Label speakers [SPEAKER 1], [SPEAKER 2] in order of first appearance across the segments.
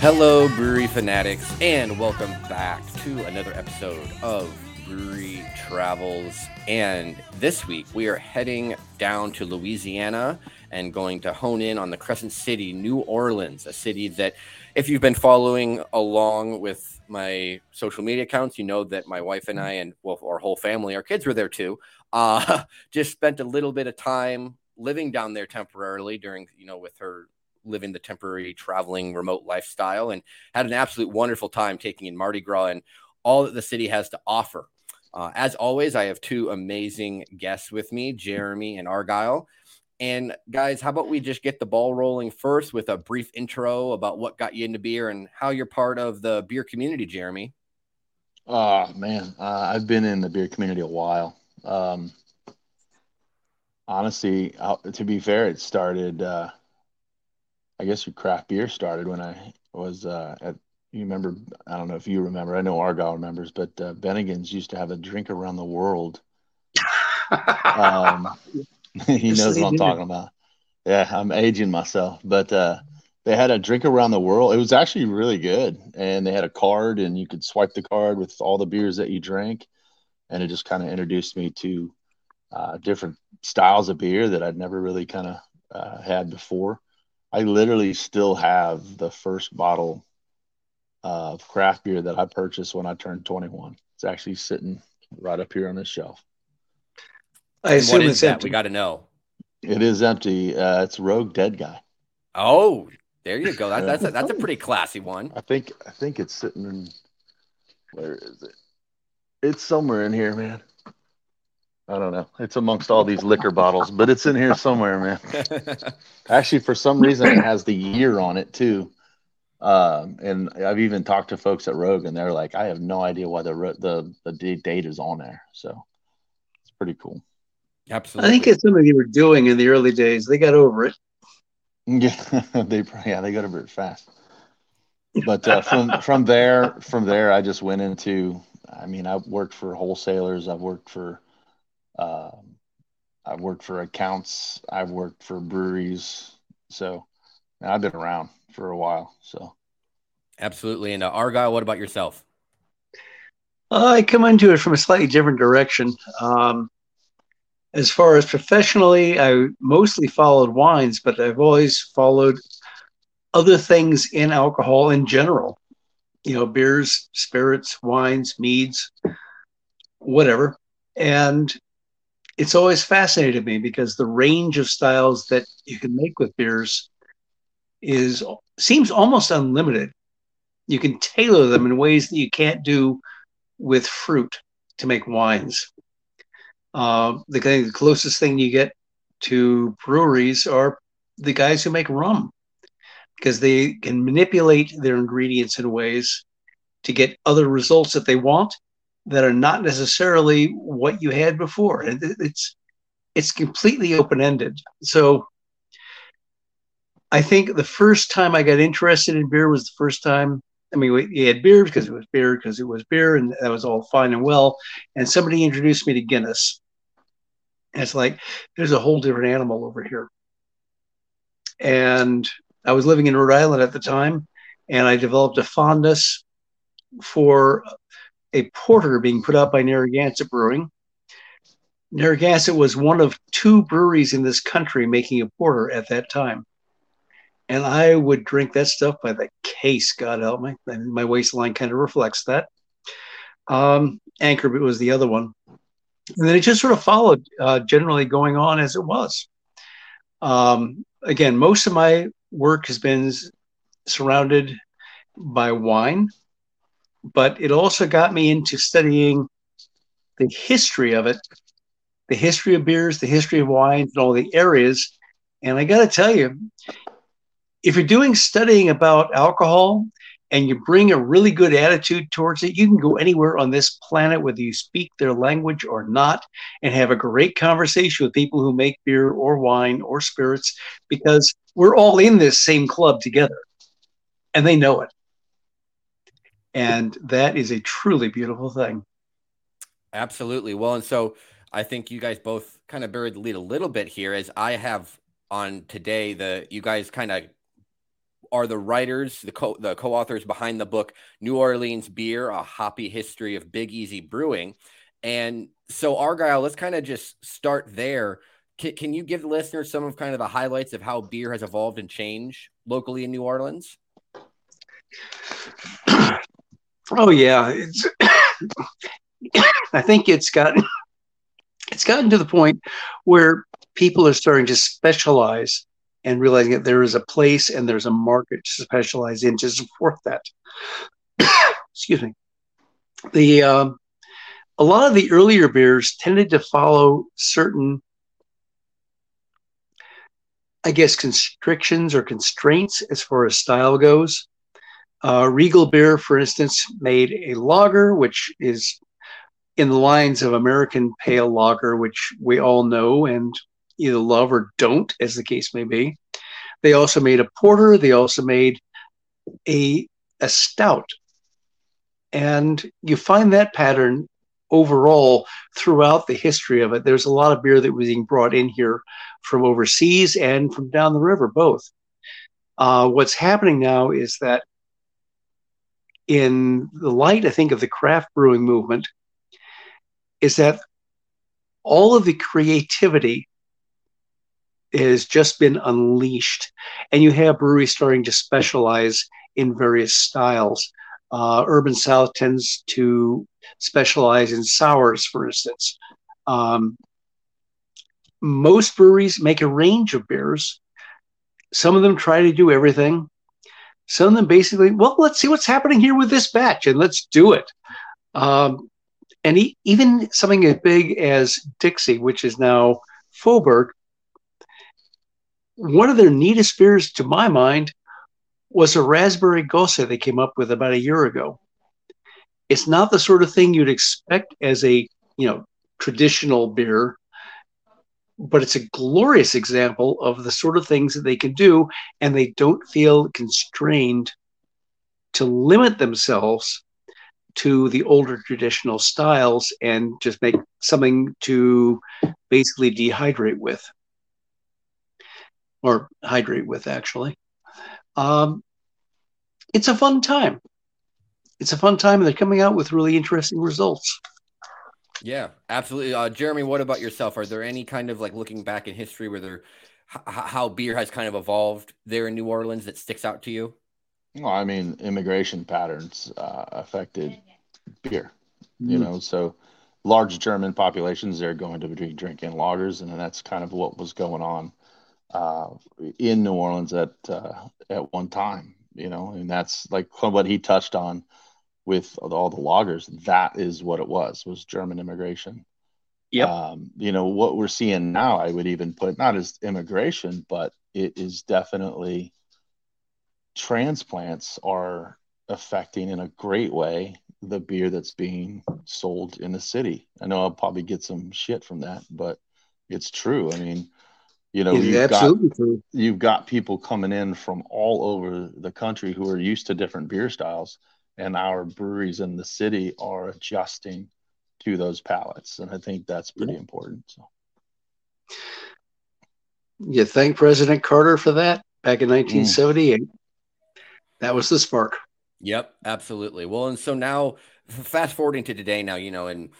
[SPEAKER 1] Hello, brewery fanatics, and welcome back to another episode of Brewery Travels. And this week we are heading down to Louisiana and going to hone in on the Crescent City, New Orleans, a city that, if you've been following along with my social media accounts, you know that my wife and I, and well, our whole family, our kids were there too, uh, just spent a little bit of time living down there temporarily during, you know, with her living the temporary traveling remote lifestyle and had an absolute wonderful time taking in Mardi Gras and all that the city has to offer. Uh, as always, I have two amazing guests with me, Jeremy and Argyle. And guys, how about we just get the ball rolling first with a brief intro about what got you into beer and how you're part of the beer community, Jeremy?
[SPEAKER 2] Oh man, uh, I've been in the beer community a while. Um, honestly, to be fair, it started. Uh, I guess your craft beer started when I was uh, at. You remember? I don't know if you remember. I know Argyle remembers, but uh, Bennigan's used to have a drink around the world. um, he knows what I'm talking about. Yeah, I'm aging myself, but uh, they had a drink around the world. It was actually really good, and they had a card, and you could swipe the card with all the beers that you drank, and it just kind of introduced me to uh, different styles of beer that I'd never really kind of uh, had before. I literally still have the first bottle of craft beer that I purchased when I turned 21. It's actually sitting right up here on this shelf.
[SPEAKER 1] I assume it's that? empty. We got to know.
[SPEAKER 2] It is empty. Uh, it's Rogue Dead Guy.
[SPEAKER 1] Oh, there you go. That, that's a, that's a pretty classy one.
[SPEAKER 2] I think I think it's sitting in. Where is it? It's somewhere in here, man. I don't know. It's amongst all these liquor bottles, but it's in here somewhere, man. Actually, for some reason, it has the year on it too. Um, and I've even talked to folks at Rogue, and they're like, "I have no idea why the the the date is on there." So it's pretty cool.
[SPEAKER 1] Absolutely.
[SPEAKER 3] I think it's something they were doing in the early days. They got over it.
[SPEAKER 2] Yeah, they yeah they got over it fast. But uh, from from there from there, I just went into. I mean, I worked for wholesalers. I've worked for um, I've worked for accounts. I've worked for breweries. So I've been around for a while. So
[SPEAKER 1] absolutely. And uh, Argyle, what about yourself?
[SPEAKER 3] Uh, I come into it from a slightly different direction. Um, as far as professionally, I mostly followed wines, but I've always followed other things in alcohol in general. You know, beers, spirits, wines, meads, whatever. And it's always fascinated me because the range of styles that you can make with beers is seems almost unlimited. You can tailor them in ways that you can't do with fruit to make wines. Uh, the, the closest thing you get to breweries are the guys who make rum because they can manipulate their ingredients in ways to get other results that they want that are not necessarily what you had before. And it's it's completely open ended. So I think the first time I got interested in beer was the first time. I mean, we had beer because it was beer because it was beer, and that was all fine and well. And somebody introduced me to Guinness. And it's like there's a whole different animal over here. And I was living in Rhode Island at the time, and I developed a fondness for a porter being put out by Narragansett Brewing. Narragansett was one of two breweries in this country making a porter at that time. And I would drink that stuff by the case, God help me. And my waistline kind of reflects that. Um, Anchor was the other one. And then it just sort of followed, uh, generally going on as it was. Um, again, most of my work has been surrounded by wine but it also got me into studying the history of it, the history of beers, the history of wines, and all the areas. And I got to tell you, if you're doing studying about alcohol and you bring a really good attitude towards it, you can go anywhere on this planet, whether you speak their language or not, and have a great conversation with people who make beer or wine or spirits because we're all in this same club together and they know it. And that is a truly beautiful thing.
[SPEAKER 1] Absolutely. Well, and so I think you guys both kind of buried the lead a little bit here as I have on today the you guys kind of are the writers, the co the co-authors behind the book New Orleans Beer: A Hoppy History of Big Easy Brewing. And so Argyle, let's kind of just start there. Can, can you give the listeners some of kind of the highlights of how beer has evolved and changed locally in New Orleans?
[SPEAKER 3] Oh yeah, it's. I think it's gotten it's gotten to the point where people are starting to specialize and realizing that there is a place and there's a market to specialize in to support that. Excuse me. The um, a lot of the earlier beers tended to follow certain I guess, constrictions or constraints as far as style goes. Uh, Regal Beer, for instance, made a lager, which is in the lines of American Pale Lager, which we all know and either love or don't, as the case may be. They also made a porter. They also made a, a stout. And you find that pattern overall throughout the history of it. There's a lot of beer that was being brought in here from overseas and from down the river, both. Uh, what's happening now is that in the light, I think, of the craft brewing movement, is that all of the creativity has just been unleashed, and you have breweries starting to specialize in various styles. Uh, Urban South tends to specialize in sours, for instance. Um, most breweries make a range of beers. Some of them try to do everything. Some of them basically, well, let's see what's happening here with this batch and let's do it. Um, and he, even something as big as Dixie, which is now Faubourg, one of their neatest beers, to my mind, was a raspberry gose they came up with about a year ago. It's not the sort of thing you'd expect as a you know traditional beer, but it's a glorious example of the sort of things that they can do, and they don't feel constrained to limit themselves to the older traditional styles and just make something to basically dehydrate with. Or hydrate with actually. Um, it's a fun time. It's a fun time and they're coming out with really interesting results.
[SPEAKER 1] Yeah, absolutely. Uh, Jeremy, what about yourself? Are there any kind of like looking back in history where there, h- how beer has kind of evolved there in New Orleans that sticks out to you?
[SPEAKER 2] Well, I mean, immigration patterns uh, affected beer, you mm. know, so large German populations, they're going to be drinking lagers, and that's kind of what was going on uh, in New Orleans at uh, at one time, you know, and that's like what he touched on with all the loggers, that is what it was, was German immigration.
[SPEAKER 3] Yeah.
[SPEAKER 2] Um, you know, what we're seeing now, I would even put not as immigration, but it is definitely transplants are affecting in a great way the beer that's being sold in the city. I know I'll probably get some shit from that, but it's true. I mean, you know, you've got, true. you've got people coming in from all over the country who are used to different beer styles and our breweries in the city are adjusting to those palates and i think that's pretty yeah. important so
[SPEAKER 3] you thank president carter for that back in 1978 mm. that was the spark
[SPEAKER 1] yep absolutely well and so now fast forwarding to today now you know and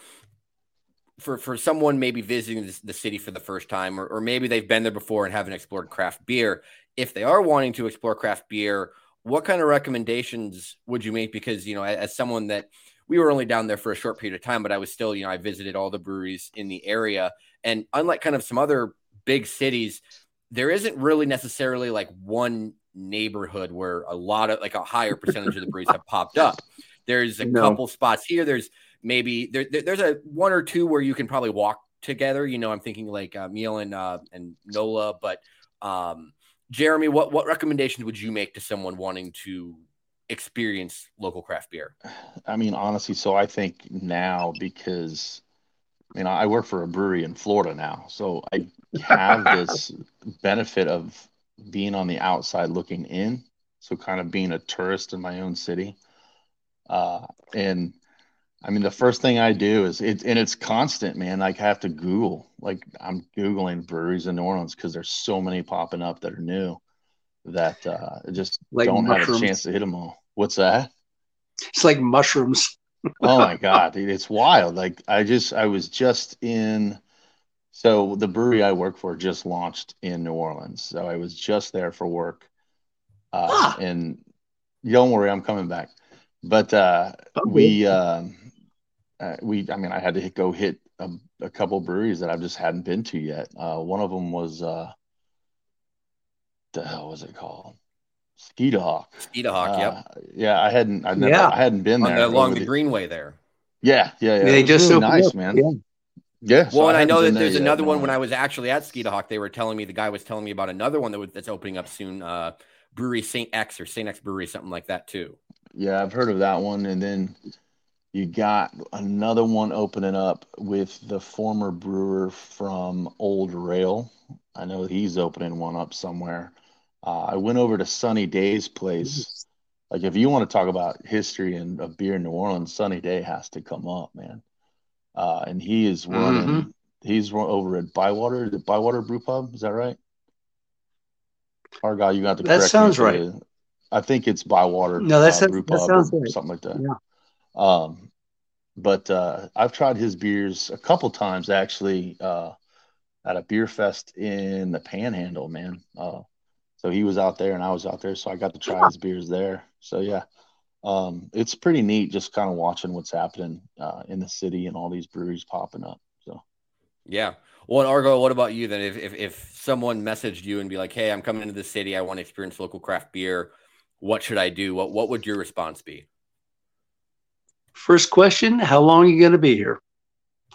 [SPEAKER 1] for for someone maybe visiting the, the city for the first time or, or maybe they've been there before and haven't explored craft beer if they are wanting to explore craft beer what kind of recommendations would you make? Because, you know, as, someone that we were only down there for a short period of time, but I was still, you know, I visited all the breweries in the area. And unlike kind of some other big cities, there isn't really necessarily like one neighborhood where a lot of like a higher percentage of the breweries have popped up. There's a no. couple spots here. There's maybe there, there's a one or two where you can probably walk together. You know, I'm thinking like uh, Miel and uh, and Nola, but um, Jeremy, what what recommendations would you make to someone wanting to experience local craft beer?
[SPEAKER 2] I mean, honestly, so I think now because I mean I work for a brewery in Florida now, so I have this benefit of being on the outside looking in, so kind of being a tourist in my own city. Uh, and I mean, the first thing I do is it, and it's constant, man. Like I have to Google, like I'm Googling breweries in New Orleans because there's so many popping up that are new. that uh, just
[SPEAKER 3] Like
[SPEAKER 2] don't have a chance to hit them all. What's that?
[SPEAKER 3] It's like mushrooms.
[SPEAKER 2] oh my god, it's wild. Like I just I was just in so the brewery I work for just launched in New Orleans. So I was just there for work. Uh
[SPEAKER 3] Ah.
[SPEAKER 2] and don't worry, I'm coming back. But uh
[SPEAKER 3] Okay.
[SPEAKER 2] we um uh, we I mean I had to hit, go hit a, a couple breweries that I just hadn't been to yet. Uh one of them was uh the hell was it called? Skeeta Hawk.
[SPEAKER 1] Skeeta Hawk, yep.
[SPEAKER 2] Uh, yeah, I hadn't I never
[SPEAKER 3] Yeah.
[SPEAKER 2] I hadn't been there
[SPEAKER 1] along
[SPEAKER 2] over
[SPEAKER 1] the greenway there.
[SPEAKER 2] yeah, yeah, yeah.
[SPEAKER 3] They just
[SPEAKER 2] really
[SPEAKER 3] opened
[SPEAKER 2] nice,
[SPEAKER 3] up.
[SPEAKER 2] man.
[SPEAKER 3] Yeah.
[SPEAKER 2] Yeah. so
[SPEAKER 1] Well, and I
[SPEAKER 2] hadn't
[SPEAKER 1] know that
[SPEAKER 2] been there
[SPEAKER 1] there's
[SPEAKER 2] yet,
[SPEAKER 1] another one
[SPEAKER 2] no.
[SPEAKER 1] when I was actually at Skeeta Hawk. They were telling me the guy was telling me about another one that was, that's opening up soon. Uh, Brewery Saint X or Saint X Brewery, something like that too.
[SPEAKER 2] Yeah, I've heard of that one, and then you got another one opening up with the former brewer from Old Rail. I know he's opening one up somewhere. Uh, I went over to Sunny Day's place. Like, if you want to talk about history and of beer in New Orleans, Sunny Day has to come up, man. Uh, and he is running.
[SPEAKER 3] Mhm.
[SPEAKER 2] He's run over at Bywater, the Bywater Brew Pub. Is that right? Our guy, you got to
[SPEAKER 3] That sounds right.
[SPEAKER 2] I think it's Bywater.
[SPEAKER 3] No, that
[SPEAKER 2] uh,
[SPEAKER 3] sounds- that
[SPEAKER 2] Pub
[SPEAKER 3] sounds
[SPEAKER 2] or
[SPEAKER 3] right.
[SPEAKER 2] something like that.
[SPEAKER 3] Yeah.
[SPEAKER 2] Um, but uh, I've tried his beers a couple times actually uh, at a beer fest in the Panhandle, man. Uh, so he was out there and I was out there, so I got to try his beers there. So yeah, um, it's pretty neat just kind of watching what's happening uh, in the city and all these breweries popping up. So
[SPEAKER 1] Yeah. Well, Argo, what about you then? If, if if someone messaged you and be like, "Hey, I'm coming into the city. I want to experience local craft beer. What should I do?" What what would your response be?
[SPEAKER 3] First question How long are you going to be here?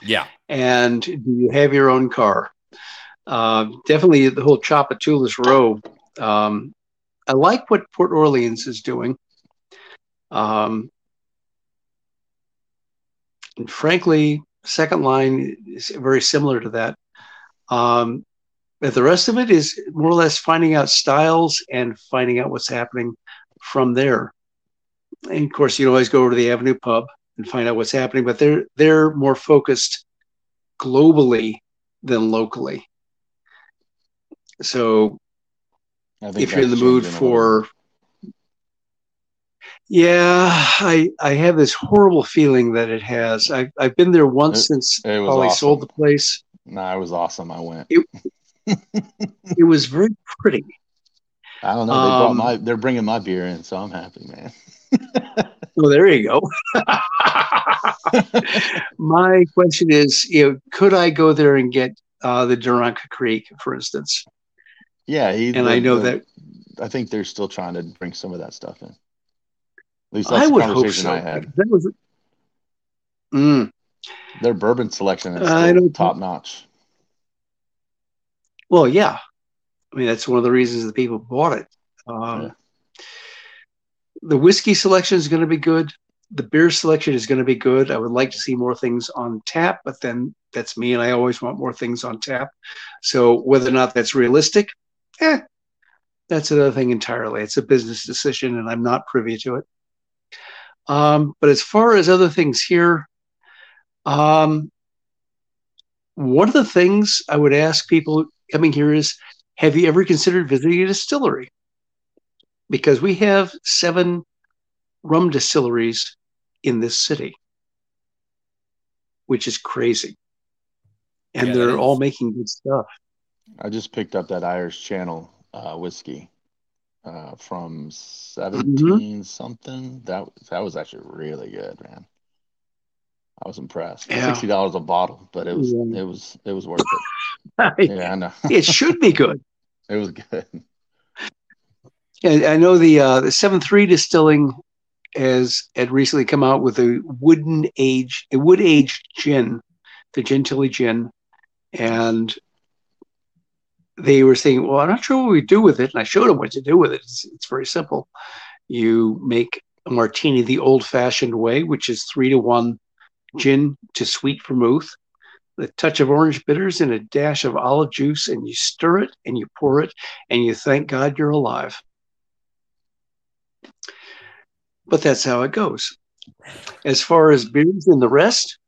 [SPEAKER 1] Yeah.
[SPEAKER 3] And do you have your own car? Uh, definitely the whole Tchoupitoulas Row. Um, I like what Port Orleans is doing. Um, and frankly, second line is very similar to that. Um, but the rest of it is more or less finding out styles and finding out what's happening from there. And of course, you always go over to the Avenue Pub and find out what's happening, but they're they're more focused globally than locally. So
[SPEAKER 2] I think
[SPEAKER 3] if you're in the mood
[SPEAKER 2] changing a little
[SPEAKER 3] for yeah i i have this horrible feeling that it has i've, I've been there once
[SPEAKER 2] It-
[SPEAKER 3] since
[SPEAKER 2] it was
[SPEAKER 3] Polly sold the place
[SPEAKER 2] bit. Nah, it was awesome. I went.
[SPEAKER 3] it was very pretty
[SPEAKER 2] I don't know. They brought
[SPEAKER 3] Um,
[SPEAKER 2] my. They're bringing my beer in, so I'm happy, man.
[SPEAKER 3] Well there you go my question is you know could i go there and get uh, the Duranka creek for instance
[SPEAKER 2] Yeah, he,
[SPEAKER 3] and
[SPEAKER 2] the-
[SPEAKER 3] i know
[SPEAKER 2] the-
[SPEAKER 3] that
[SPEAKER 2] I think they're still trying to bring some of that stuff in. At least
[SPEAKER 3] i
[SPEAKER 2] that's the
[SPEAKER 3] would hope
[SPEAKER 2] conversation
[SPEAKER 3] so
[SPEAKER 2] I had.
[SPEAKER 3] that was Mm.
[SPEAKER 2] Their bourbon selection is
[SPEAKER 3] I
[SPEAKER 2] top notch.
[SPEAKER 3] Well, yeah. I mean, that's one of the reasons that people bought it. Um,
[SPEAKER 2] Yeah.
[SPEAKER 3] The whiskey selection is going to be good. The beer selection is going to be good. I would like to see more things on tap, but then that's me, and I always want more things on tap. So whether or not that's realistic, eh, that's another thing entirely. It's a business decision, and I'm not privy to it. Um, but as far as other things here, um, one of the things I would ask people coming here is have you ever considered visiting a distillery? Because we have seven rum distilleries in this city, which is crazy. And
[SPEAKER 1] Yeah,
[SPEAKER 3] they're all making good stuff.
[SPEAKER 2] I just picked up that Irish Channel uh, whiskey uh, from 17 something. That that was actually really good, man. I was impressed.
[SPEAKER 3] Yeah.
[SPEAKER 2] Sixty dollars a bottle, but it was
[SPEAKER 3] Yeah.
[SPEAKER 2] it was it was worth it. Yeah, I know.
[SPEAKER 3] it should be good.
[SPEAKER 2] it was good.
[SPEAKER 3] I know the uh, the seven three distilling has had recently come out with a wooden age a wood aged gin, the Gentilly gin, and they were saying, "Well, I'm not sure what we do with it." And I showed them what to do with it. It's, it's very simple. You make a martini the old fashioned way, which is three to one gin to sweet vermouth, a touch of orange bitters, and a dash of olive juice, and you stir it and you pour it, and you thank God you're alive. But that's how it goes. As far as beers and the rest,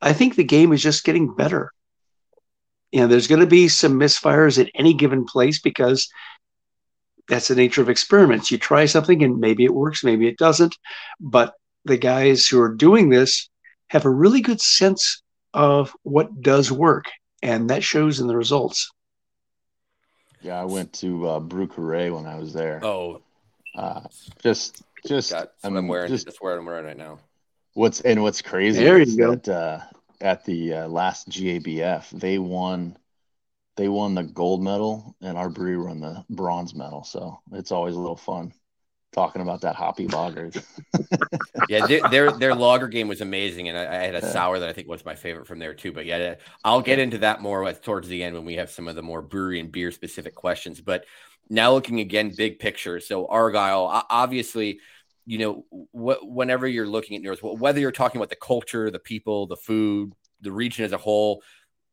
[SPEAKER 3] I think the game is just getting better. You know, there's going to be some misfires at any given place because that's the nature of experiments. You try something and maybe it works, maybe it doesn't. But the guys who are doing this have a really good sense of what does work, and that shows in the results.
[SPEAKER 2] Yeah, I went to uh, Brieux Carré when I was there.
[SPEAKER 1] Oh,
[SPEAKER 2] uh, just, just
[SPEAKER 1] Got
[SPEAKER 2] I
[SPEAKER 1] some I'm
[SPEAKER 2] mean,
[SPEAKER 1] wearing.
[SPEAKER 2] just
[SPEAKER 1] That's where I'm wearing right now.
[SPEAKER 2] what's and what's crazy
[SPEAKER 3] There you
[SPEAKER 2] is
[SPEAKER 3] go.
[SPEAKER 2] that uh, at the uh, last GABF they won, they won the gold medal, and our brewery won the bronze medal. So it's always a little fun talking about that hoppy lager.
[SPEAKER 1] Yeah, their, their their lager game was amazing, and I, I had a sour that I think was my favorite from there too. But yeah, I'll get into that more with, towards the end when we have some of the more brewery and beer specific questions. But now looking again, big picture. So Argyle, obviously, you know, wh- whenever you're looking at New Orleans, whether you're talking about the culture, the people, the food, the region as a whole,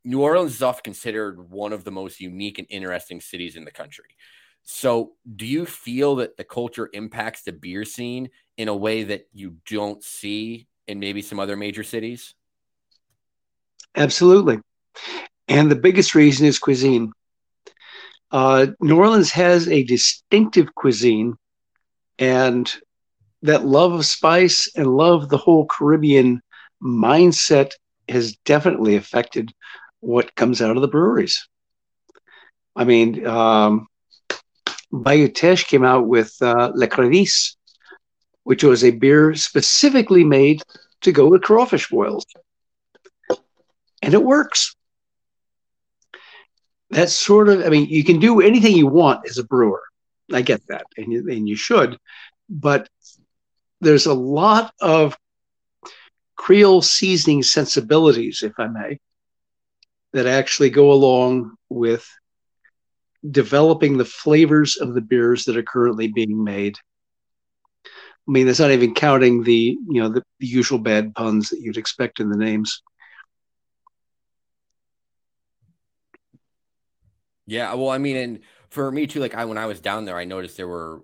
[SPEAKER 1] New Orleans is often considered one of the most unique and interesting cities in the country. So, do you feel that the culture impacts the beer scene in a way that you don't see in maybe some other major cities?
[SPEAKER 3] Absolutely. And the biggest reason is cuisine. Uh, New Orleans has a distinctive cuisine, and that love of spice and love the whole Caribbean mindset has definitely affected what comes out of the breweries. I mean, um, Bayou Teche came out with uh, Le Crevice, which was a beer specifically made to go with crawfish boils and it works. That's sort of, I mean, you can do anything you want as a brewer. I get that, and you, and you should, but there's a lot of Creole seasoning sensibilities, if I may, that actually go along with developing the flavors of the beers that are currently being made. I mean, that's not even counting the, you know, the, usual bad puns that you'd expect in the names.
[SPEAKER 1] Yeah, well, I mean, and for me too, like I when I was down there, I noticed there were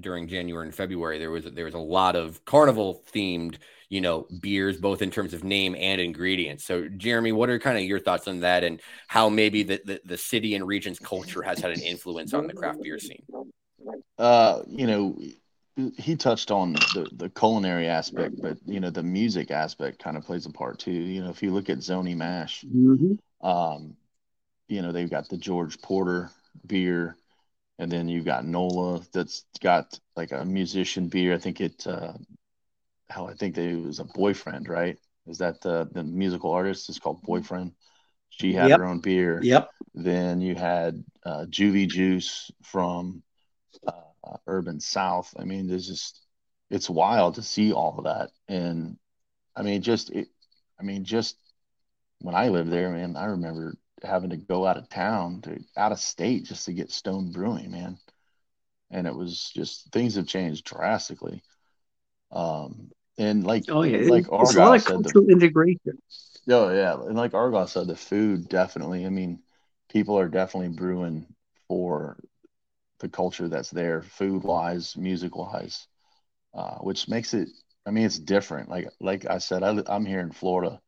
[SPEAKER 1] during January and February there was there was a lot of carnival themed, you know, beers, both in terms of name and ingredients. So, Jeremy, what are kind of your thoughts on that, and how maybe the the, the city and region's culture has had an influence on the craft beer scene?
[SPEAKER 2] Uh, you know, he touched on the, the culinary aspect, but you know, the music aspect kind of plays a part too. You know, if you look at Zony Mash, um, you know, they've got the George Porter beer, and then you've got Nola that's got like a musician beer. I think it, uh, how I think they, it was a boyfriend, right? Is that the the musical artist is called Boyfriend? She had
[SPEAKER 3] Yep.
[SPEAKER 2] her own beer.
[SPEAKER 3] Yep.
[SPEAKER 2] Then you had uh, Juvie Juice from uh, uh, Urban South. I mean, there's just it's wild to see all of that, and I mean, just it, I mean, just when I lived there, man, I remember having to go out of town to out of state just to get Stone Brewing, man, and it was just things have changed drastically. Um, and like
[SPEAKER 3] Oh yeah,
[SPEAKER 2] like
[SPEAKER 3] it's a lot of
[SPEAKER 2] said, the
[SPEAKER 3] cultural integration.
[SPEAKER 2] Oh yeah, and like Argyle said, the food definitely. I mean, people are definitely brewing for the culture that's there, food wise, music wise, uh, which makes it. I mean, it's different. Like like I said, I, I'm here in Florida,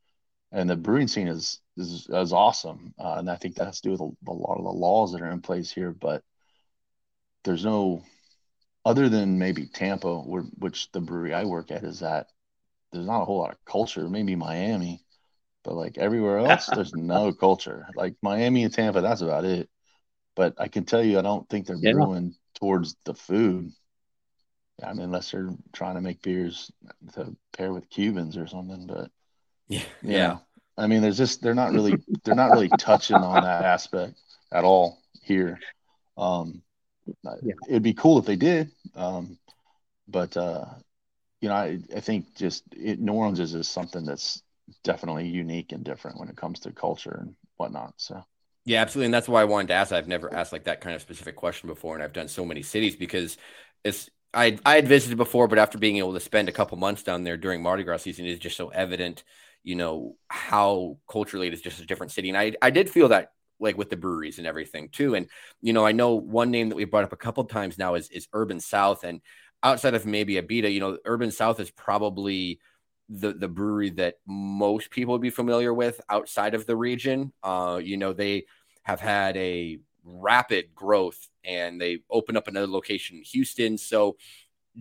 [SPEAKER 2] and the brewing scene is is, is awesome, uh, and I think that has to do with a, a lot of the laws that are in place here. But there's no other than maybe Tampa, where, which the brewery I work at is at. There's not a whole lot of culture. Maybe Miami but like everywhere else, there's no culture. Like Miami and Tampa, that's about it. But I can tell you, I don't think they're
[SPEAKER 3] Yeah.
[SPEAKER 2] brewing towards the food. I mean, unless they're trying to make beers to pair with Cubans or something. But
[SPEAKER 1] Yeah,
[SPEAKER 2] you know, I mean, there's just they're not really they're not really touching on that aspect at all here. Um,
[SPEAKER 3] Yeah.
[SPEAKER 2] it'd be cool if they did. Um, but uh, you know, I, I think just it, New Orleans is just something that's definitely unique and different when it comes to culture and whatnot. So
[SPEAKER 1] Yeah, absolutely. And that's why I wanted to ask. I've never asked like that kind of specific question before, and I've done so many cities because it's I I had visited before, but after being able to spend a couple months down there during Mardi Gras season, it's just so evident, you know, how culturally it is just a different city. And I I did feel that like with the breweries and everything too. And you know, I know one name that we brought up a couple times now is is Urban South, and outside of maybe Abita, you know, Urban South is probably the the brewery that most people would be familiar with outside of the region. Uh, you know, they have had a rapid growth and they opened up another location in Houston. So,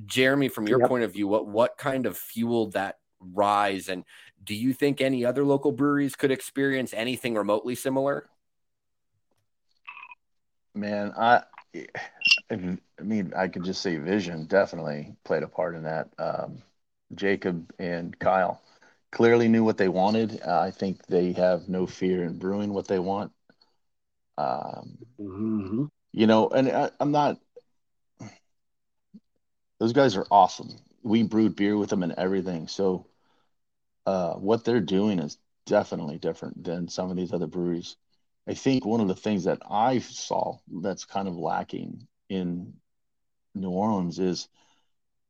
[SPEAKER 1] Jeremy, from your yep. point of view, what what kind of fueled that rise? And do you think any other local breweries could experience anything remotely similar?
[SPEAKER 2] Man, I, I mean, I could just say vision definitely played a part in that. Um, Jacob and Kyle clearly knew what they wanted. Uh, I think they have no fear in brewing what they want. Um, mm-hmm. You know, and I, I'm not. Those guys are awesome. We brewed beer with them and everything. So, uh, what they're doing is definitely different than some of these other breweries. I think one of the things that I saw that's kind of lacking in New Orleans is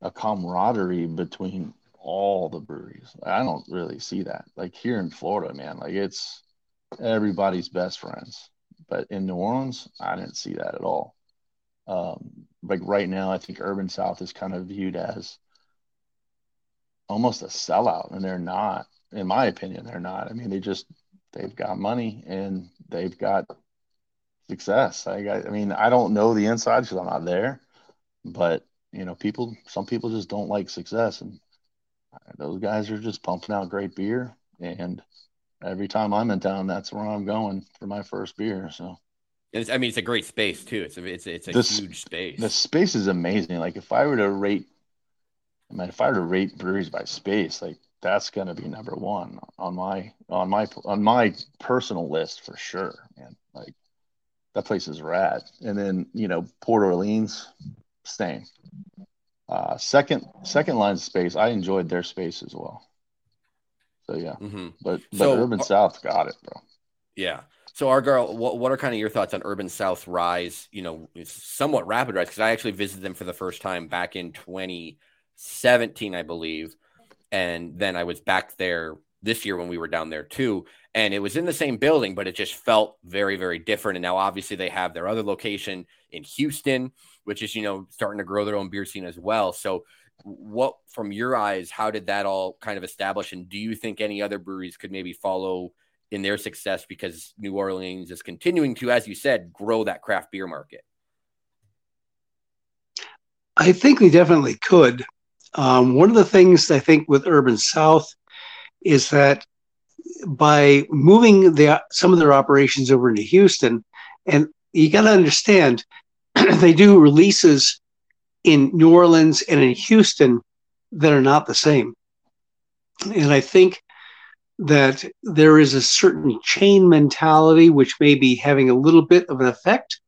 [SPEAKER 2] a camaraderie between all the breweries. I don't really see that. Like here in Florida, man, like it's everybody's best friends. But in New Orleans, I didn't see that at all. Um, like right now, I think Urban South is kind of viewed as almost a sellout, and they're not. In my opinion, they're not. I mean, they just they've got money and they've got success. I, I mean, I don't know the inside because I'm not there, but you know, people, some people just don't like success, and those guys are just pumping out great beer. And every time I'm in town, that's where I'm going for my first beer. So,
[SPEAKER 1] I mean, it's a great space too. It's a, it's a, it's a this, huge space.
[SPEAKER 2] The space is amazing. Like if I were to rate, I mean, if I were to rate breweries by space, like that's going to be number one on my on my on my personal list for sure man. Like that place is rad. And then you know port orleans same. Uh second second line space i enjoyed their space as well. So yeah. Mm-hmm. but but so, urban south got it bro.
[SPEAKER 1] Yeah. So Argyle, what, what are kind of your thoughts on Urban South rise? You know, somewhat rapid rise? Because I actually visited them for the first time back in 2017, I believe and then I was back there this year when we were down there too. And it was in the same building, but it just felt very, very different. And now obviously they have their other location in Houston, which is, you know, starting to grow their own beer scene as well. So what from your eyes, how did that all kind of establish? And do you think any other breweries could maybe follow in their success because New Orleans is continuing to, as you said, grow that craft beer market?
[SPEAKER 3] I think they definitely could. Um, one of the things I think with Urban South is that by moving the, some of their operations over into Houston, and you got to understand, they do releases in New Orleans and in Houston that are not the same. And I think that there is a certain chain mentality which may be having a little bit of an effect.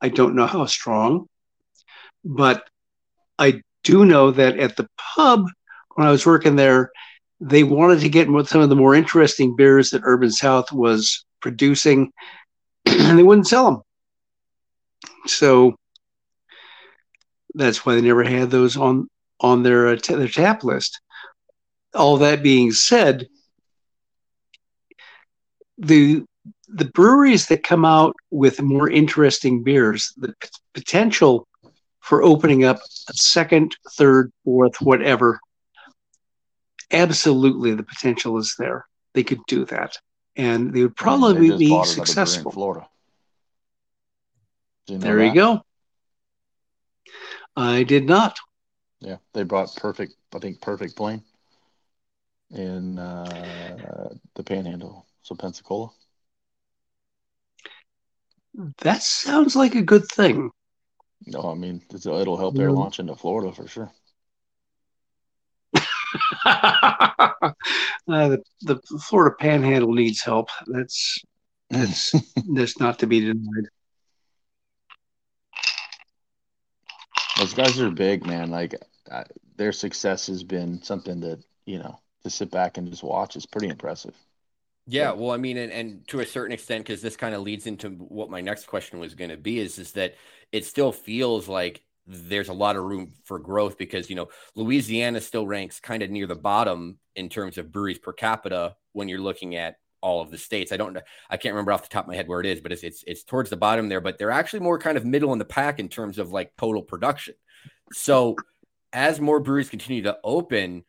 [SPEAKER 3] I don't know how strong, but I do know that at the pub when I was working there, they wanted to get some of the more interesting beers that Urban South was producing, and they wouldn't sell them. So that's why they never had those on on their uh, t- their tap list. All that being said, the the breweries that come out with more interesting beers, the p- potential for opening up a second, third, fourth, whatever. Absolutely, the potential is there. They could do that, and they would probably they be successful.
[SPEAKER 2] Florida.
[SPEAKER 3] You know there that? you go. I did not.
[SPEAKER 2] Yeah, they brought perfect. I think Perfect Plain in uh, the Panhandle, so Pensacola.
[SPEAKER 3] That sounds like a good thing.
[SPEAKER 2] No, I mean it'll help their launch into Florida for sure.
[SPEAKER 3] uh, the, the Florida Panhandle needs help. That's that's that's not to be denied.
[SPEAKER 2] Those guys are big, man. Like uh, their success has been something that you know to sit back and just watch is pretty impressive.
[SPEAKER 1] Yeah, well, I mean, and, and to a certain extent, because this kind of leads into what my next question was going to be, is is that it still feels like there's a lot of room for growth because you know Louisiana still ranks kind of near the bottom in terms of breweries per capita when you're looking at all of the states. I don't I can't remember off the top of my head where it is, but it's it's it's towards the bottom there. But they're actually more kind of middle in the pack in terms of like total production. So as more breweries continue to open,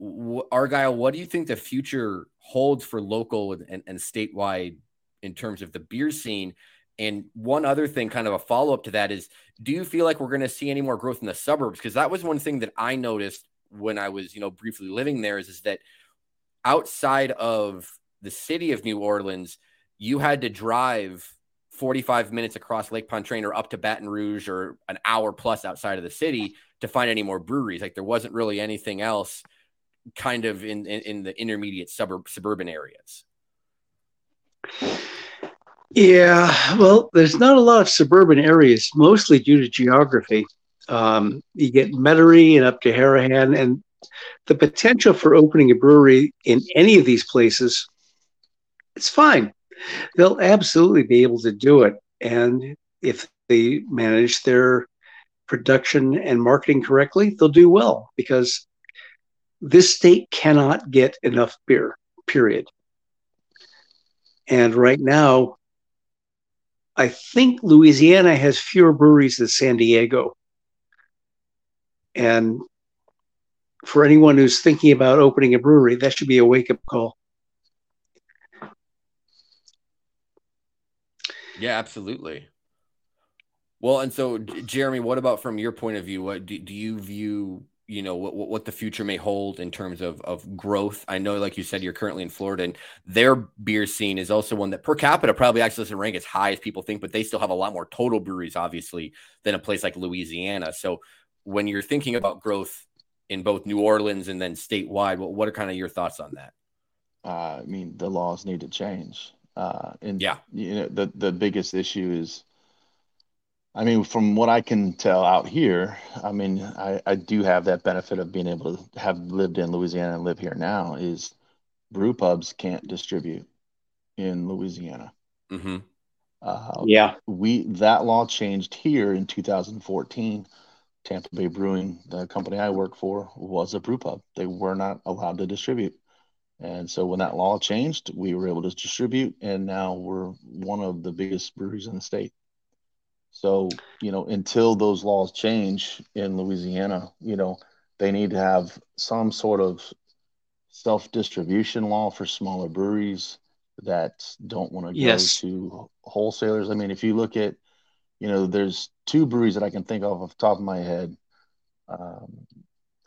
[SPEAKER 1] Argyle, what do you think the future holds for local and, and statewide in terms of the beer scene? And one other thing, kind of a follow up to that, is do you feel like we're going to see any more growth in the suburbs? Because that was one thing that I noticed when I was, you know, briefly living there is, is that outside of the city of New Orleans, you had to drive 45 minutes across Lake Pontchartrain or up to Baton Rouge or an hour plus outside of the city to find any more breweries. Like there wasn't really anything else kind of in, in, in the intermediate suburb suburban areas.
[SPEAKER 3] Yeah, well, there's not a lot of suburban areas, mostly due to geography. Um, you get Metairie and up to Harahan, and the potential for opening a brewery in any of these places, it's fine. They'll absolutely be able to do it, and if they manage their production and marketing correctly, they'll do well because this state cannot get enough beer. Period. And right now, I think Louisiana has fewer breweries than San Diego. And for anyone who's thinking about opening a brewery, that should be a wake up call.
[SPEAKER 1] Yeah, absolutely. Well, and so Jeremy, what about from your point of view? What do, do you view you know what, what the future may hold in terms of of growth. I know, like you said, you're currently in Florida, and their beer scene is also one that per capita probably actually doesn't rank as high as people think, but they still have a lot more total breweries, obviously, than a place like Louisiana. So when you're thinking about growth in both New Orleans and then statewide, what what are kind of your thoughts on that?
[SPEAKER 2] Uh, I mean, the laws need to change. Uh, and
[SPEAKER 1] yeah,
[SPEAKER 2] you know, the the biggest issue is I mean, from what I can tell out here, I mean, I, I do have that benefit of being able to have lived in Louisiana and live here now. Is brew pubs can't distribute in Louisiana.
[SPEAKER 1] Mm-hmm.
[SPEAKER 3] Uh, yeah,
[SPEAKER 2] we that law changed here in 2014. Tampa Bay Brewing, the company I work for, was a brew pub. They were not allowed to distribute. And so when that law changed, we were able to distribute, and now we're one of the biggest breweries in the state. So, you know, until those laws change in Louisiana, you know, they need to have some sort of self distribution law for smaller breweries that don't want to
[SPEAKER 3] yes.
[SPEAKER 2] go to wholesalers. I mean, if you look at, you know, there's two breweries that I can think of off the top of my head um,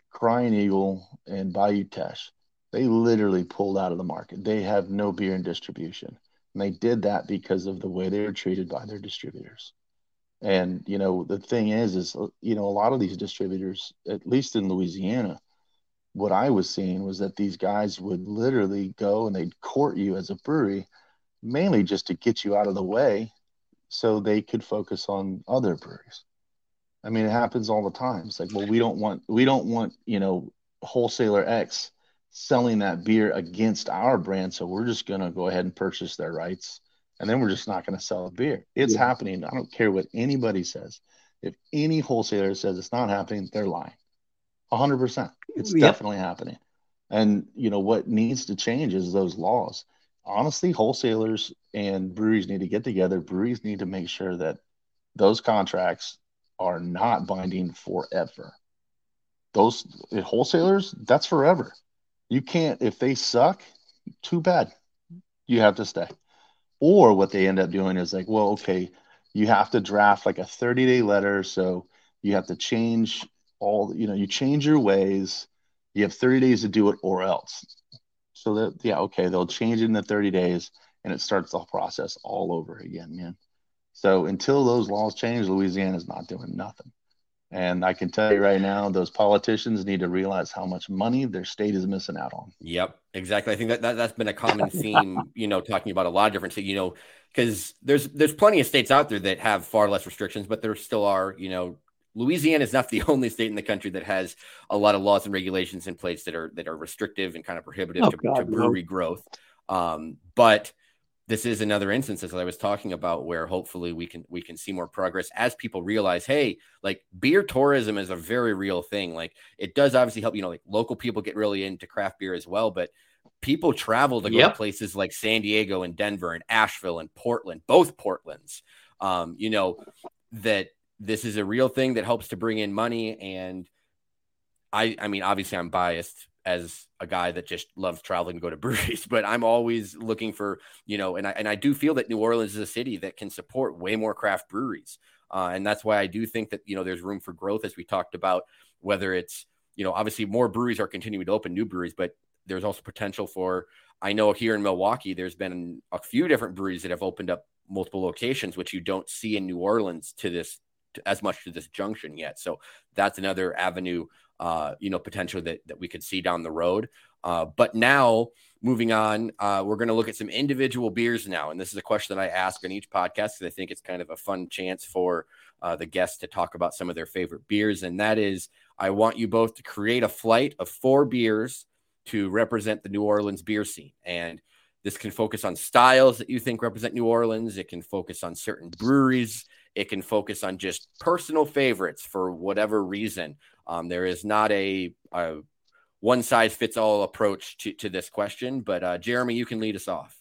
[SPEAKER 2] Crying Eagle and Bayou Teche. They literally pulled out of the market. They have no beer in distribution. And they did that because of the way they were treated by their distributors. And you know, the thing is, is uh, you know, a lot of these distributors, at least in Louisiana, what I was seeing was that these guys would literally go and they'd court you as a brewery, mainly just to get you out of the way, so they could focus on other breweries. I mean, it happens all the time. It's like, well, we don't want, we don't want, you know, wholesaler X selling that beer against our brand, so we're just to go ahead and purchase their rights and then we're just not going to sell a beer. It's yeah. happening. I don't care what anybody says. If any wholesaler says it's not happening, they're lying. 100%. It's yep. definitely happening. And you know what needs to change is those laws. Honestly, wholesalers and breweries need to get together. Breweries need to make sure that those contracts are not binding forever. Those wholesalers, that's forever. You can't if they suck, too bad. You have to stay. Or what they end up doing is like, well, okay, you have to draft like a 30 day letter. So you have to change all, you know, you change your ways. You have 30 days to do it or else. So that, yeah, okay, they'll change it in the 30 days and it starts the process all over again, man. So until those laws change, Louisiana's not doing nothing. And I can tell you right now, those politicians need to realize how much money their state is missing out on.
[SPEAKER 1] Yep, exactly. I think that, that that's been a common theme, you know, talking about a lot of different states, you know, because there's there's plenty of states out there that have far less restrictions, but there still are, you know, Louisiana is not the only state in the country that has a lot of laws and regulations in place that are that are restrictive and kind of prohibitive oh, to, God, to, brewery no. growth. Um, but this is another instance as I was talking about where hopefully we can we can see more progress as people realize, hey, like beer tourism is a very real thing. Like it does obviously help, you know, like local people get really into craft beer as well, but people travel to go yep. to places like San Diego and Denver and Asheville and Portland, both Portlands. Um, you know, that this is a real thing that helps to bring in money. And I I mean, obviously I'm biased as a guy that just loves traveling to go to breweries, but I'm always looking for, you know, and I and I do feel that New Orleans is a city that can support way more craft breweries. Uh, and that's why I do think that, you know, there's room for growth as we talked about, whether it's, you know, obviously more breweries are continuing to open new breweries, but there's also potential for I know here in Milwaukee, there's been a few different breweries that have opened up multiple locations, which you don't see in New Orleans to this to, as much to this junction yet. So that's another avenue, uh, you know, potential that that we could see down the road. Uh, but now, moving on, uh, we're going to look at some individual beers now, and this is a question that I ask on each podcast because I think it's kind of a fun chance for uh, the guests to talk about some of their favorite beers, and that is, I want you both to create a flight of four beers to represent the New Orleans beer scene. And this can focus on styles that you think represent New Orleans. It can focus on certain breweries. It can focus on just personal favorites for whatever reason. Um, there is not a, a, one size fits all approach to, to this question, but uh, Jeremy, you can lead us off.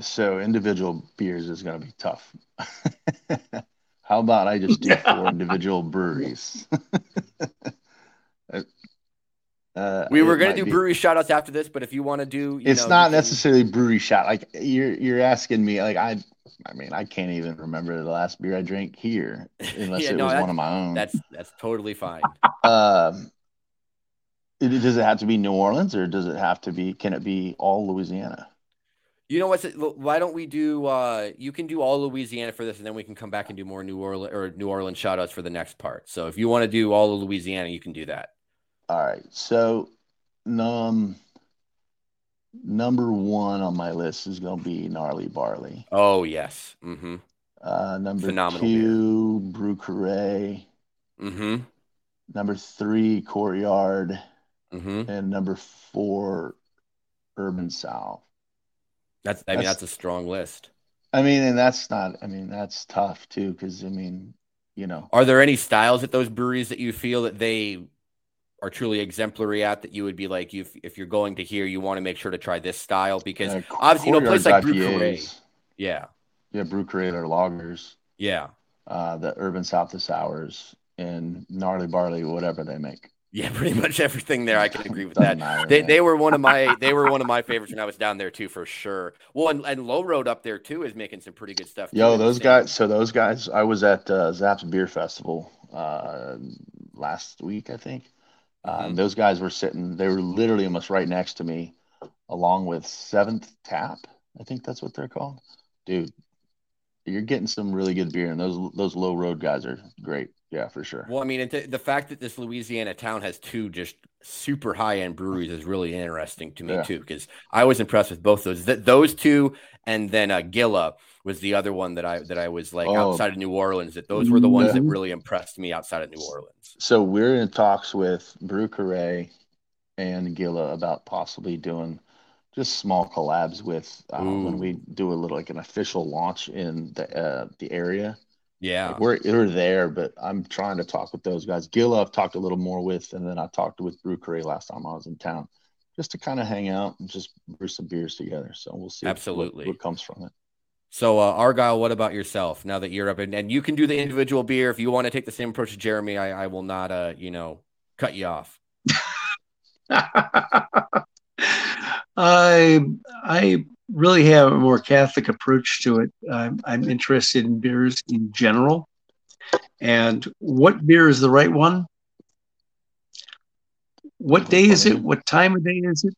[SPEAKER 2] So individual beers is going to be tough. How about I just do four individual breweries?
[SPEAKER 1] Uh, we were going to do be. brewery shout outs after this, but if you want to do,
[SPEAKER 2] it's
[SPEAKER 1] know,
[SPEAKER 2] not necessarily brewery shout. Like you're, you're asking me, like I, I mean, I can't even remember the last beer I drank here unless yeah, it no, was one of my own.
[SPEAKER 1] That's, that's totally fine.
[SPEAKER 2] um, it, does it have to be New Orleans or does it have to be, can it be all Louisiana?
[SPEAKER 1] You know what? Why don't we do? Uh, you can do all Louisiana for this, and then we can come back and do more New Orleans or New Orleans shout outs for the next part. So if you want to do all of Louisiana, you can do that.
[SPEAKER 2] All right. So, um, number one on my list is going to be gnarly barley.
[SPEAKER 1] Oh yes. Mm-hmm.
[SPEAKER 2] Uh, number Phenomenal two, beer. Brew.
[SPEAKER 1] Mm-hmm.
[SPEAKER 2] Number three, Courtyard.
[SPEAKER 1] Mm-hmm.
[SPEAKER 2] And number four, Urban South.
[SPEAKER 1] That's. I mean, that's, that's a strong list.
[SPEAKER 2] I mean, and that's not. I mean, that's tough too, because I mean, you know.
[SPEAKER 1] Are there any styles at those breweries that you feel that they are truly exemplary at that you would be like if if you're going to here you want to make sure to try this style because uh, obviously you know place like Brieux Carré, yeah.
[SPEAKER 2] Yeah Brieux Carré or loggers.
[SPEAKER 1] Yeah.
[SPEAKER 2] Uh, the Urban South of sours and gnarly barley whatever they make.
[SPEAKER 1] Yeah pretty much everything there. I can agree with that. matter, they, they were one of my they were one of my favorites when I was down there too for sure. Well and, and Low Road up there too is making some pretty good stuff
[SPEAKER 2] yo those guys so those guys I was at uh, Zapp's Beer Festival uh, last week I think uh, mm-hmm. those guys were sitting, they were literally almost right next to me, along with Seventh Tap. I think that's what they're called. Dude, you're getting some really good beer, and those those low road guys are great. Yeah, for sure.
[SPEAKER 1] Well, I mean, the fact that this Louisiana town has two just super high end breweries is really interesting to me yeah. too, because I was impressed with both those. That those two, and then uh, Gila was the other one that I that I was like oh. outside of New Orleans. That those were the ones that really impressed me outside of New Orleans.
[SPEAKER 2] So we're in talks with Brieux Carré and Gila about possibly doing just small collabs with uh, when we do a little like an official launch in the uh, the area.
[SPEAKER 1] Yeah,
[SPEAKER 2] like we're we're there, but I'm trying to talk with those guys. Gila, I've talked a little more with, and then I talked with Brieux Carré last time I was in town, just to kind of hang out and just brew some beers together. So we'll see
[SPEAKER 1] absolutely
[SPEAKER 2] what, what comes from it.
[SPEAKER 1] So uh, Argyle, what about yourself? Now that you're up and, and you can do the individual beer, if you want to take the same approach as Jeremy, I, I will not, uh, you know, cut you off.
[SPEAKER 3] I I really have a more Catholic approach to it. I'm, I'm interested in beers in general, and what beer is the right one? What day is it? What time of day is it?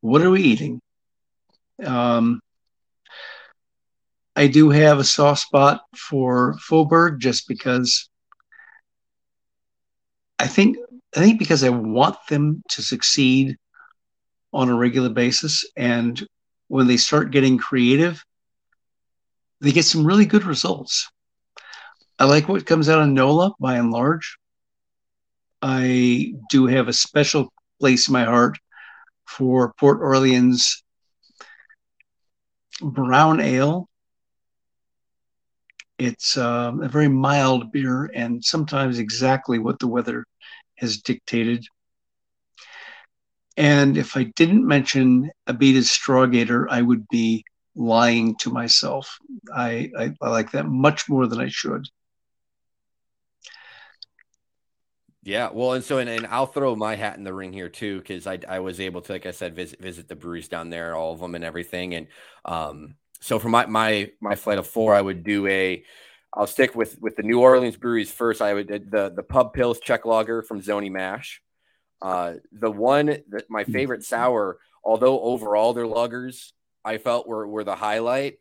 [SPEAKER 3] What are we eating? Um, I do have a soft spot for Faubourg just because I think I think because I want them to succeed on a regular basis and when they start getting creative they get some really good results. I like what comes out of NOLA by and large. I do have a special place in my heart for Port Orleans brown ale it's um, a very mild beer and sometimes exactly what the weather has dictated. And if I didn't mention Abita's Strawgator, I would be lying to myself. I, I, I like that much more than I should.
[SPEAKER 1] Yeah, well, and so and, and I'll throw my hat in the ring here too because I I was able to, like I said, visit visit the breweries down there, all of them, and everything. And um, so for my my my flight of four, I would do a. I'll stick with with the New Orleans breweries first. I would the the Pub Pils Czech Lager from Zony Mash. Uh, the one that my favorite sour, although overall their lagers I felt were were the highlight.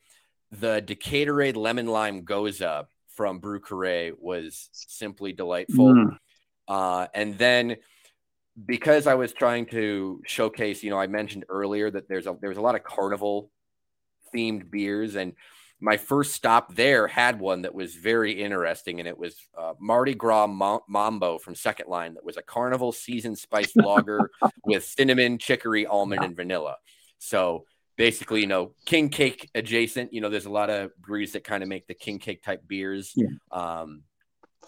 [SPEAKER 1] The Decaturade Lemon Lime Gose from Brieux Carré was simply delightful. Mm. Uh, and then because I was trying to showcase, you know, I mentioned earlier that there's a there's a lot of carnival themed beers, and my first stop there had one that was very interesting, and it was uh, Mardi Gras Mambo from Second Line. That was a carnival season spiced lager with cinnamon, chicory, almond, and vanilla. So basically, you know, king cake adjacent. You know, there's a lot of breweries that kind of make the king cake type beers. Yeah. Um,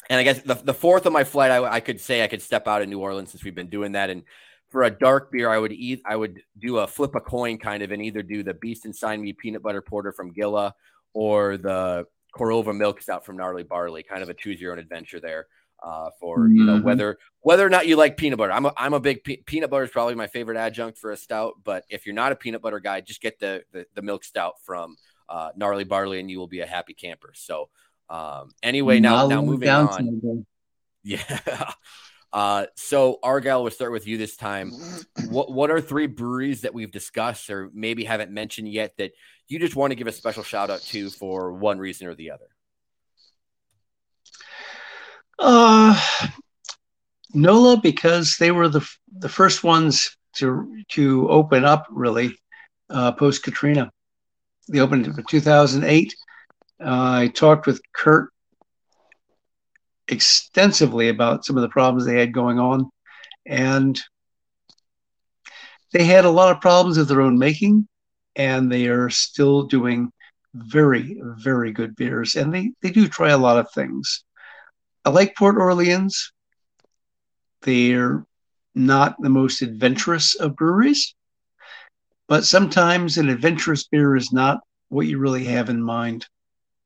[SPEAKER 1] and I guess the, the fourth of my flight, I, I could say I could step out of New Orleans since we've been doing that. And for a dark beer, I would eat, I would do a flip a coin kind of and either do the Beast and Sign Me peanut butter porter from Gila or the Korova milk stout from Gnarly Barley, kind of a choose your own adventure there. Uh, for you know mm-hmm. whether whether or not you like peanut butter, I'm a, I'm a big pe- peanut butter is probably my favorite adjunct for a stout. But if you're not a peanut butter guy, just get the the, the milk stout from uh, Gnarly Barley, and you will be a happy camper. So um, anyway, now now moving on. Yeah. Uh, so Argyle, we'll start with you this time. What what are three breweries that we've discussed or maybe haven't mentioned yet that you just want to give a special shout out to for one reason or the other?
[SPEAKER 3] Uh, Nola because they were the the first ones to to open up really uh, post Katrina. They opened in 2008 uh, I talked with Kirk extensively about some of the problems they had going on, and they had a lot of problems of their own making, and they are still doing very, very good beers, and they they do try a lot of things. I like Port Orleans. They're not the most adventurous of breweries, but sometimes an adventurous beer is not what you really have in mind.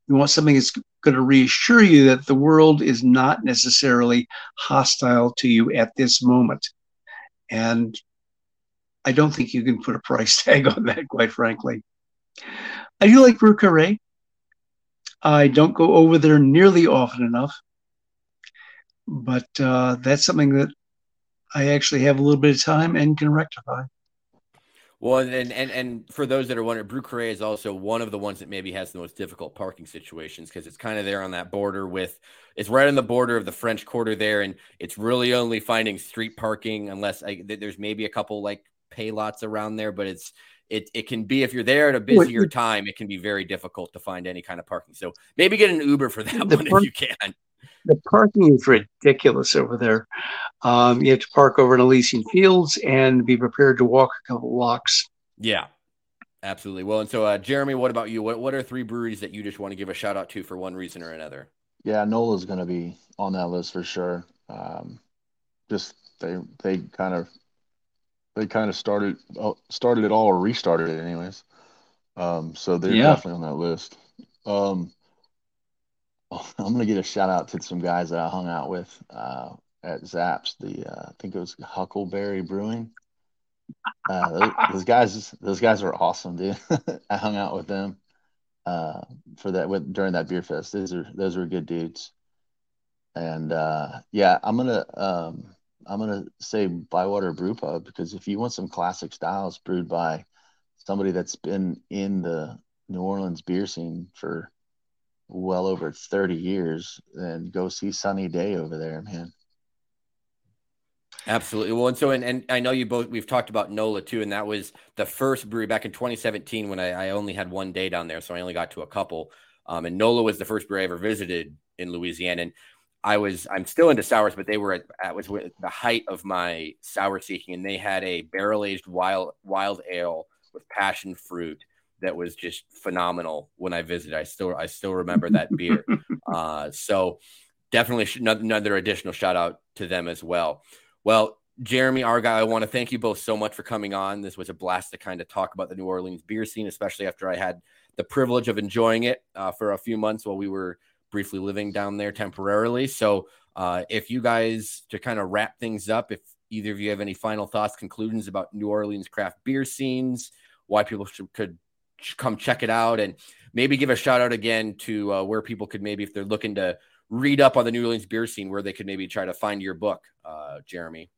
[SPEAKER 3] You want something that's going to reassure you that the world is not necessarily hostile to you at this moment. And I don't think you can put a price tag on that, quite frankly. I do like Carré. I don't go over there nearly often enough, but uh, that's something that I actually have a little bit of time and can rectify.
[SPEAKER 1] Well, and and and for those that are wondering, Brieux Carré is also one of the ones that maybe has the most difficult parking situations because it's kind of there on that border with it's right on the border of the French Quarter there, and it's really only finding street parking unless I, there's maybe a couple like pay lots around there, but it's it it can be if you're there at a busier time, it can be very difficult to find any kind of parking. So maybe get an Uber for that the one park- if you can
[SPEAKER 3] the parking is ridiculous over there. Um, you have to park over in Elysian Fields and be prepared to walk a couple blocks.
[SPEAKER 1] Yeah, absolutely. Well, and so uh, Jeremy, what about you? What what are three breweries that you just want to give a shout out to for one reason or another?
[SPEAKER 2] Yeah, Nola's going to be on that list for sure. Um, just they they kind of they kind of started uh, started it all or restarted it anyways. Um, so they're yeah. definitely on that list. Um, I'm gonna get a shout out to some guys that I hung out with uh, at Zapp's. The uh, I think it was Huckleberry Brewing. Uh, those, guys, those guys are awesome, dude. I hung out with them uh, for that with, during that beer fest. Those are those were good dudes. And uh, yeah, I'm gonna um, I'm gonna say Bywater Brew Pub because if you want some classic styles brewed by somebody that's been in the New Orleans beer scene for well over 30 years and go see Sunny Day over there, man.
[SPEAKER 1] Absolutely. Well, and so, and, and I know you both, we've talked about NOLA too, and that was the first brewery back in 2017 when I, I only had one day down there. So I only got to a couple. Um, and NOLA was the first brewery I ever visited in Louisiana. And I was, I'm still into sours, but they were at, at was the height of my sour seeking. And they had a barrel aged wild, wild ale with passion fruit that was just phenomenal when I visited. I still I still remember that beer. Uh, so definitely another additional shout out to them as well. Well, Jeremy Argyle, I want to thank you both so much for coming on. This was a blast to kind of talk about the New Orleans beer scene, especially after I had the privilege of enjoying it uh, for a few months while we were briefly living down there temporarily. So Uh, if you guys to kind of wrap things up, if either of you have any final thoughts, conclusions about New Orleans craft beer scenes, why people should, could come check it out, and maybe give a shout out again to uh, where people could maybe, if they're looking to read up on the New Orleans beer scene, where they could maybe try to find your book, uh, Jeremy.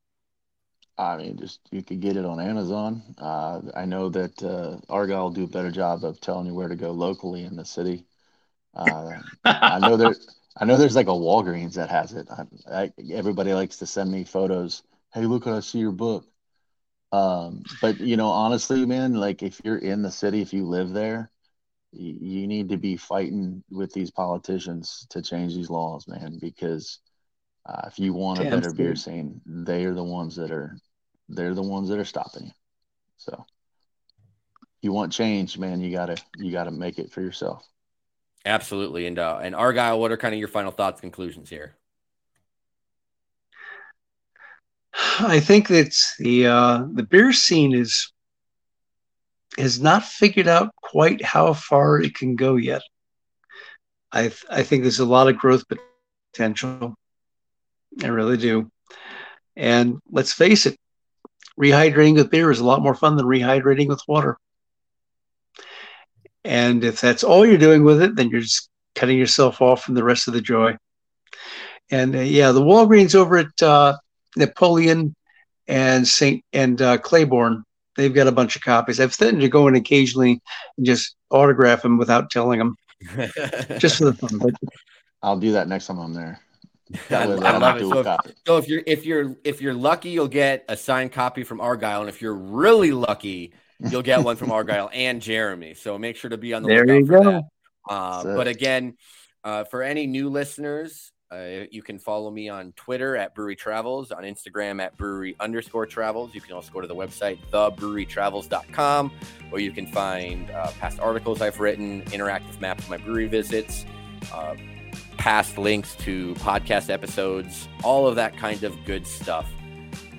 [SPEAKER 2] I mean, just you could get it on Amazon. Uh, I know that uh, Argyle will do a better job of telling you where to go locally in the city. Uh, I know there, I know there's like a Walgreens that has it. I, I, everybody likes to send me photos. Hey, look, I see your book. Um, but you know, honestly, man, like if you're in the city, if you live there, you, you need to be fighting with these politicians to change these laws, man, because uh, if you want a Damn better beer scene, they are the ones that are they're the ones that are stopping you. So you want change, man, you gotta you gotta make it for yourself.
[SPEAKER 1] Absolutely. And uh, and Argyle, what are kind of your final thoughts, conclusions here?
[SPEAKER 3] I think that the uh, the beer scene is has not figured out quite how far it can go yet. I I think there's a lot of growth potential. I really do. And let's face it, rehydrating with beer is a lot more fun than rehydrating with water. And if that's all you're doing with it, then you're just cutting yourself off from the rest of the joy. And uh, yeah, the Walgreens over at uh, Napoleon and Saint and uh, Claiborne, they've got a bunch of copies. I've threatened to go in occasionally and just autograph them without telling them, just for the fun. But
[SPEAKER 2] I'll do that next time I'm there.
[SPEAKER 1] I, I love it. So if, so if, you're if you're if you're lucky, you'll get a signed copy from Argyle, and if you're really lucky, you'll get one from Argyle and Jeremy. So make sure to be on the there lookout for go. that. Uh, but again, uh, for any new listeners, uh, you can follow me on Twitter at Brewery Travels, on Instagram at Brewery underscore Travels. You can also go to the website thebrewerytravels.com, where you can find uh, past articles I've written, interactive maps of my brewery visits uh, past links to podcast episodes, all of that kind of good stuff.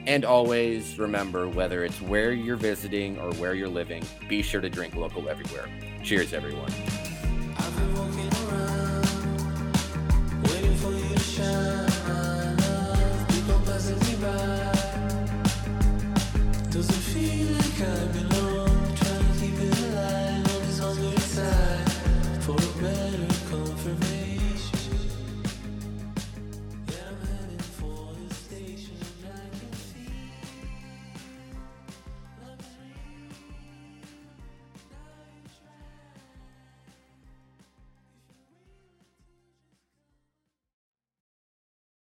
[SPEAKER 1] And always remember whether it's where you're visiting or where you're living, be sure to drink local everywhere. Cheers, everyone ocean.